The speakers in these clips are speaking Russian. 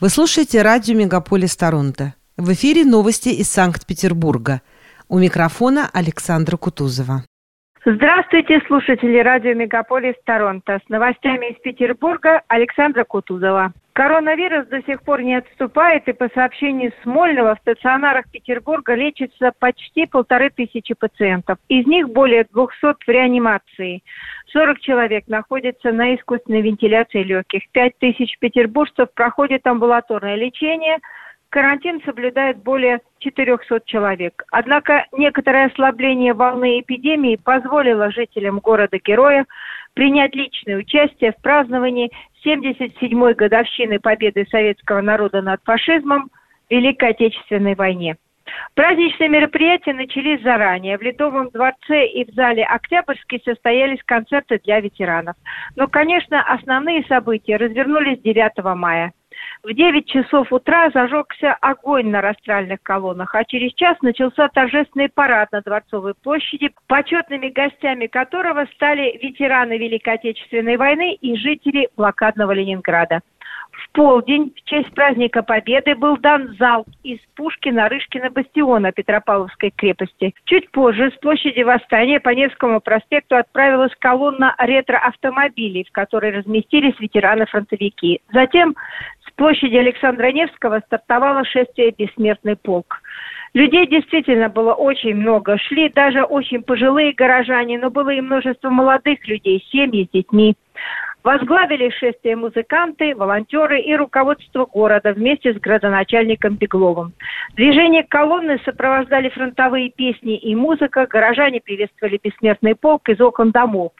Вы слушаете радио «Мегаполис Торонто». В эфире новости из Санкт-Петербурга. У микрофона Александра Кутузова. Здравствуйте, слушатели радио «Мегаполис Торонто». С новостями из Петербурга Александра Кутузова. Коронавирус до сих пор не отступает, и по сообщению Смольного в стационарах Петербурга лечится почти полторы тысячи пациентов. Из них более 200 в реанимации. 40 человек находятся на искусственной вентиляции легких. 5 тысяч петербуржцев проходят амбулаторное лечение. Карантин соблюдает более 400 человек. Однако некоторое ослабление волны эпидемии позволило жителям города-героя принять личное участие в праздновании 77-й годовщины победы советского народа над фашизмом в Великой Отечественной войне. Праздничные мероприятия начались заранее. В Ледовом дворце и в зале Октябрьский состоялись концерты для ветеранов. Но, конечно, основные события развернулись 9 мая. В 9 часов утра зажегся огонь на растральных колоннах, а через час начался торжественный парад на Дворцовой площади, почетными гостями которого стали ветераны Великой Отечественной войны и жители блокадного Ленинграда. В полдень в честь праздника Победы был дан залп из пушки Нарышкина бастиона Петропавловской крепости. Чуть позже с площади Восстания по Невскому проспекту отправилась колонна ретро-автомобилей, в которой разместились ветераны-фронтовики. Затем с площади Александра Невского стартовало шествие «Бессмертный полк». Людей действительно было очень много. Шли даже очень пожилые горожане, но было и множество молодых людей, семьи с детьми. Возглавили шествие музыканты, волонтеры и руководство города вместе с градоначальником Бегловым. Движение колонны сопровождали фронтовые песни и музыка, горожане приветствовали бессмертный полк из окон домов.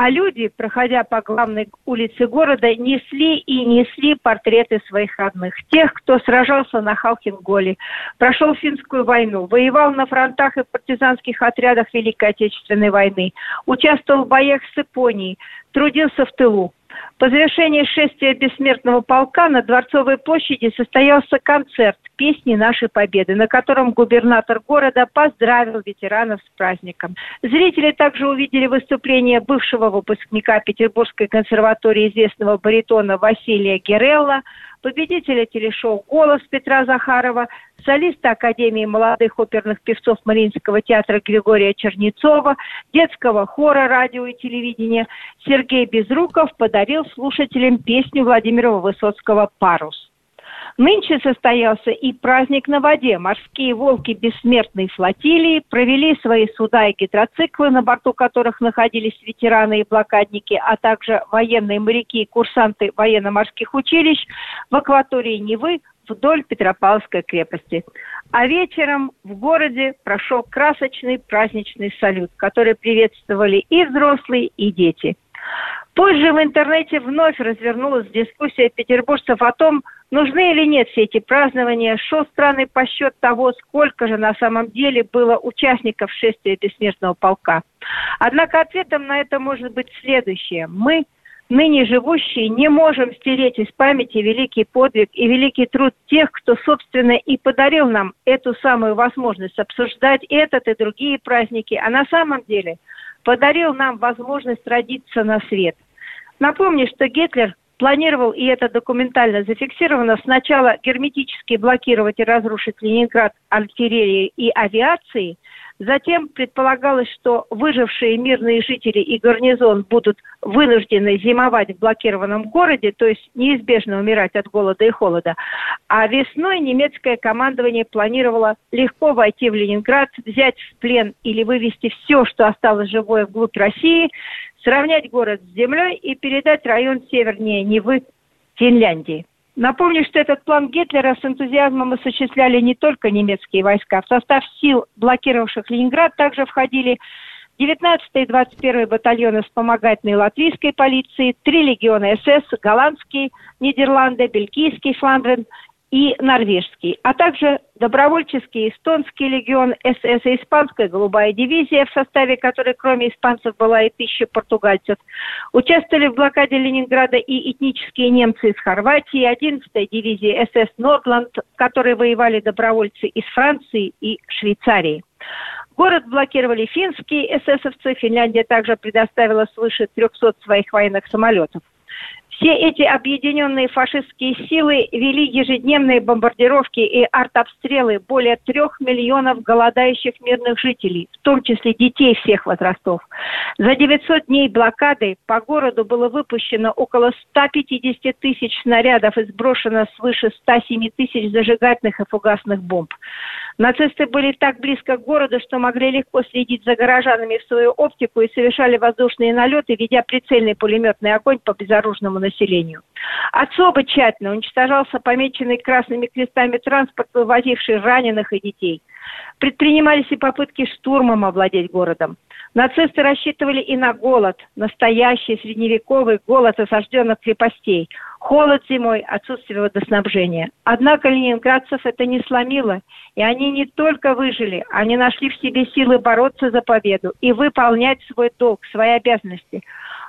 А люди, проходя по главной улице города, несли и несли портреты своих родных. Тех, кто сражался на Халхинголе, прошел финскую войну, воевал на фронтах и партизанских отрядах Великой Отечественной войны, участвовал в боях с Японией, трудился в тылу. По завершении шествия бессмертного полка на Дворцовой площади состоялся концерт «Песни нашей победы», на котором губернатор города поздравил ветеранов с праздником. Зрители также увидели выступление бывшего выпускника Петербургской консерватории известного баритона Василия Герелла, победителя телешоу «Голос» Петра Захарова, солиста Академии молодых оперных певцов Мариинского театра Григория Чернецова, детского хора радио и телевидения Сергей Безруков подарил слушателям песню Владимира Высоцкого «Парус». Нынче состоялся и праздник на воде. Морские волки бессмертной флотилии провели свои суда и гидроциклы, на борту которых находились ветераны и блокадники, а также военные моряки и курсанты военно-морских училищ в акватории Невы вдоль Петропавловской крепости. А вечером в городе прошел красочный праздничный салют, который приветствовали и взрослые, и дети. Позже в интернете вновь развернулась дискуссия петербуржцев о том, нужны или нет все эти празднования, шел странный посчет того, сколько же на самом деле было участников шествия бессмертного полка. Однако ответом на это может быть следующее. Мы, ныне живущие, не можем стереть из памяти великий подвиг и великий труд тех, кто, собственно, и подарил нам эту самую возможность обсуждать этот и другие праздники, а на самом деле подарил нам возможность родиться на свет. Напомню, что Гитлер планировал, и это документально зафиксировано, сначала герметически блокировать и разрушить Ленинград артиллерией и авиацией, затем предполагалось, что выжившие мирные жители и гарнизон будут вынуждены зимовать в блокированном городе, то есть неизбежно умирать от голода и холода, а весной немецкое командование планировало легко войти в Ленинград, взять в плен или вывести все, что осталось живое вглубь России, сравнять город с землей и передать район севернее Невы Финляндии. Напомню, что этот план Гитлера с энтузиазмом осуществляли не только немецкие войска. В состав сил, блокировавших Ленинград, также входили 19 и 21 батальоны вспомогательной латвийской полиции, три легиона СС, голландский, Нидерланды, бельгийский Фландрен и норвежский, а также добровольческий эстонский легион СС и испанская голубая дивизия, в составе которой кроме испанцев была и тысяча португальцев, участвовали в блокаде Ленинграда и этнические немцы из Хорватии, 11-я дивизия СС Нордланд, в которой воевали добровольцы из Франции и Швейцарии. Город блокировали финские эсэсовцы, Финляндия также предоставила свыше 300 своих военных самолетов. Все эти объединенные фашистские силы вели ежедневные бомбардировки и артобстрелы более трех миллионов голодающих мирных жителей, в том числе детей всех возрастов. За 900 дней блокады по городу было выпущено около 150 тысяч снарядов и сброшено свыше 107 тысяч зажигательных и фугасных бомб. Нацисты были так близко к городу, что могли легко следить за горожанами в свою оптику и совершали воздушные налеты, ведя прицельный пулеметный огонь по безоружному населению. Особо тщательно уничтожался помеченный красными крестами транспорт, вывозивший раненых и детей. Предпринимались и попытки штурмом овладеть городом. Нацисты рассчитывали и на голод, настоящий средневековый голод осажденных крепостей, холод зимой, отсутствие водоснабжения. Однако ленинградцев это не сломило, и они не только выжили, они нашли в себе силы бороться за победу и выполнять свой долг, свои обязанности.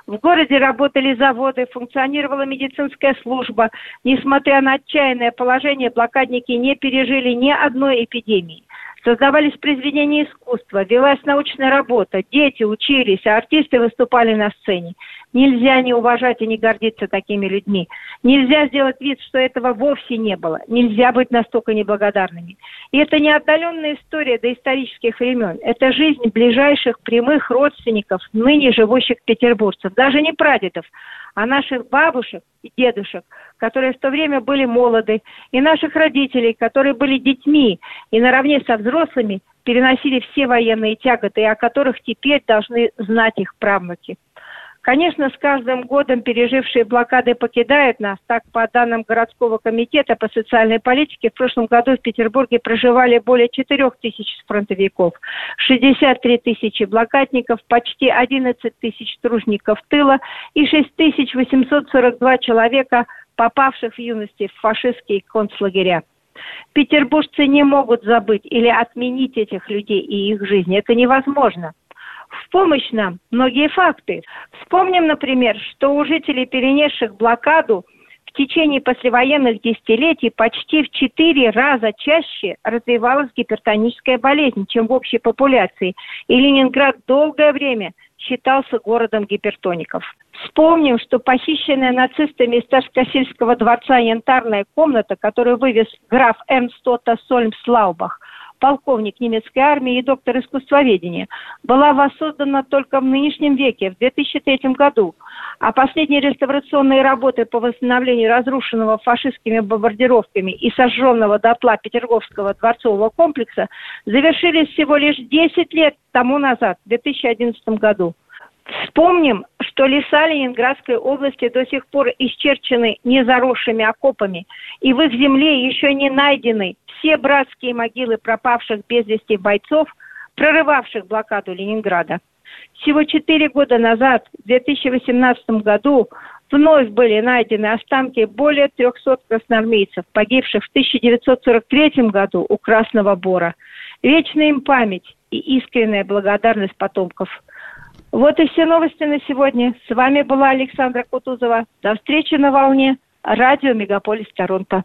В городе работали заводы, функционировала медицинская служба. Несмотря на отчаянное положение, блокадники не пережили ни одной эпидемии. Создавались произведения искусства, велась научная работа, дети учились, а артисты выступали на сцене. Нельзя не уважать и не гордиться такими людьми. Нельзя сделать вид, что этого вовсе не было. Нельзя быть настолько неблагодарными. И это не отдаленная история до исторических времен. Это жизнь ближайших прямых родственников, ныне живущих петербуржцев, даже не прадедов, а наших бабушек и дедушек, которые в то время были молоды, и наших родителей, которые были детьми и наравне со взрослыми переносили все военные тяготы, о которых теперь должны знать их правнуки. Конечно, с каждым годом пережившие блокады покидают нас. Так, по данным городского комитета по социальной политике, в прошлом году в Петербурге проживали более 4 тысяч фронтовиков, 63 тысячи блокадников, почти 11 тысяч тружников тыла и 6 тысяч 842 человека, попавших в юности в фашистские концлагеря. Петербуржцы не могут забыть или отменить этих людей и их жизнь. Это невозможно в помощь нам многие факты. Вспомним, например, что у жителей, перенесших блокаду, в течение послевоенных десятилетий почти в четыре раза чаще развивалась гипертоническая болезнь, чем в общей популяции. И Ленинград долгое время считался городом гипертоников. Вспомним, что похищенная нацистами из Ташкасильского дворца янтарная комната, которую вывез граф Эрнстота Сольмслаубах, полковник немецкой армии и доктор искусствоведения, была воссоздана только в нынешнем веке, в 2003 году. А последние реставрационные работы по восстановлению разрушенного фашистскими бомбардировками и сожженного дотла Петерговского дворцового комплекса завершились всего лишь 10 лет тому назад, в 2011 году. Вспомним, что леса Ленинградской области до сих пор исчерчены незаросшими окопами, и в их земле еще не найдены все братские могилы пропавших без вести бойцов, прорывавших блокаду Ленинграда. Всего четыре года назад, в 2018 году, вновь были найдены останки более 300 красноармейцев, погибших в 1943 году у Красного Бора. Вечная им память и искренняя благодарность потомков – вот и все новости на сегодня. С вами была Александра Кутузова. До встречи на волне. Радио Мегаполис Торонто.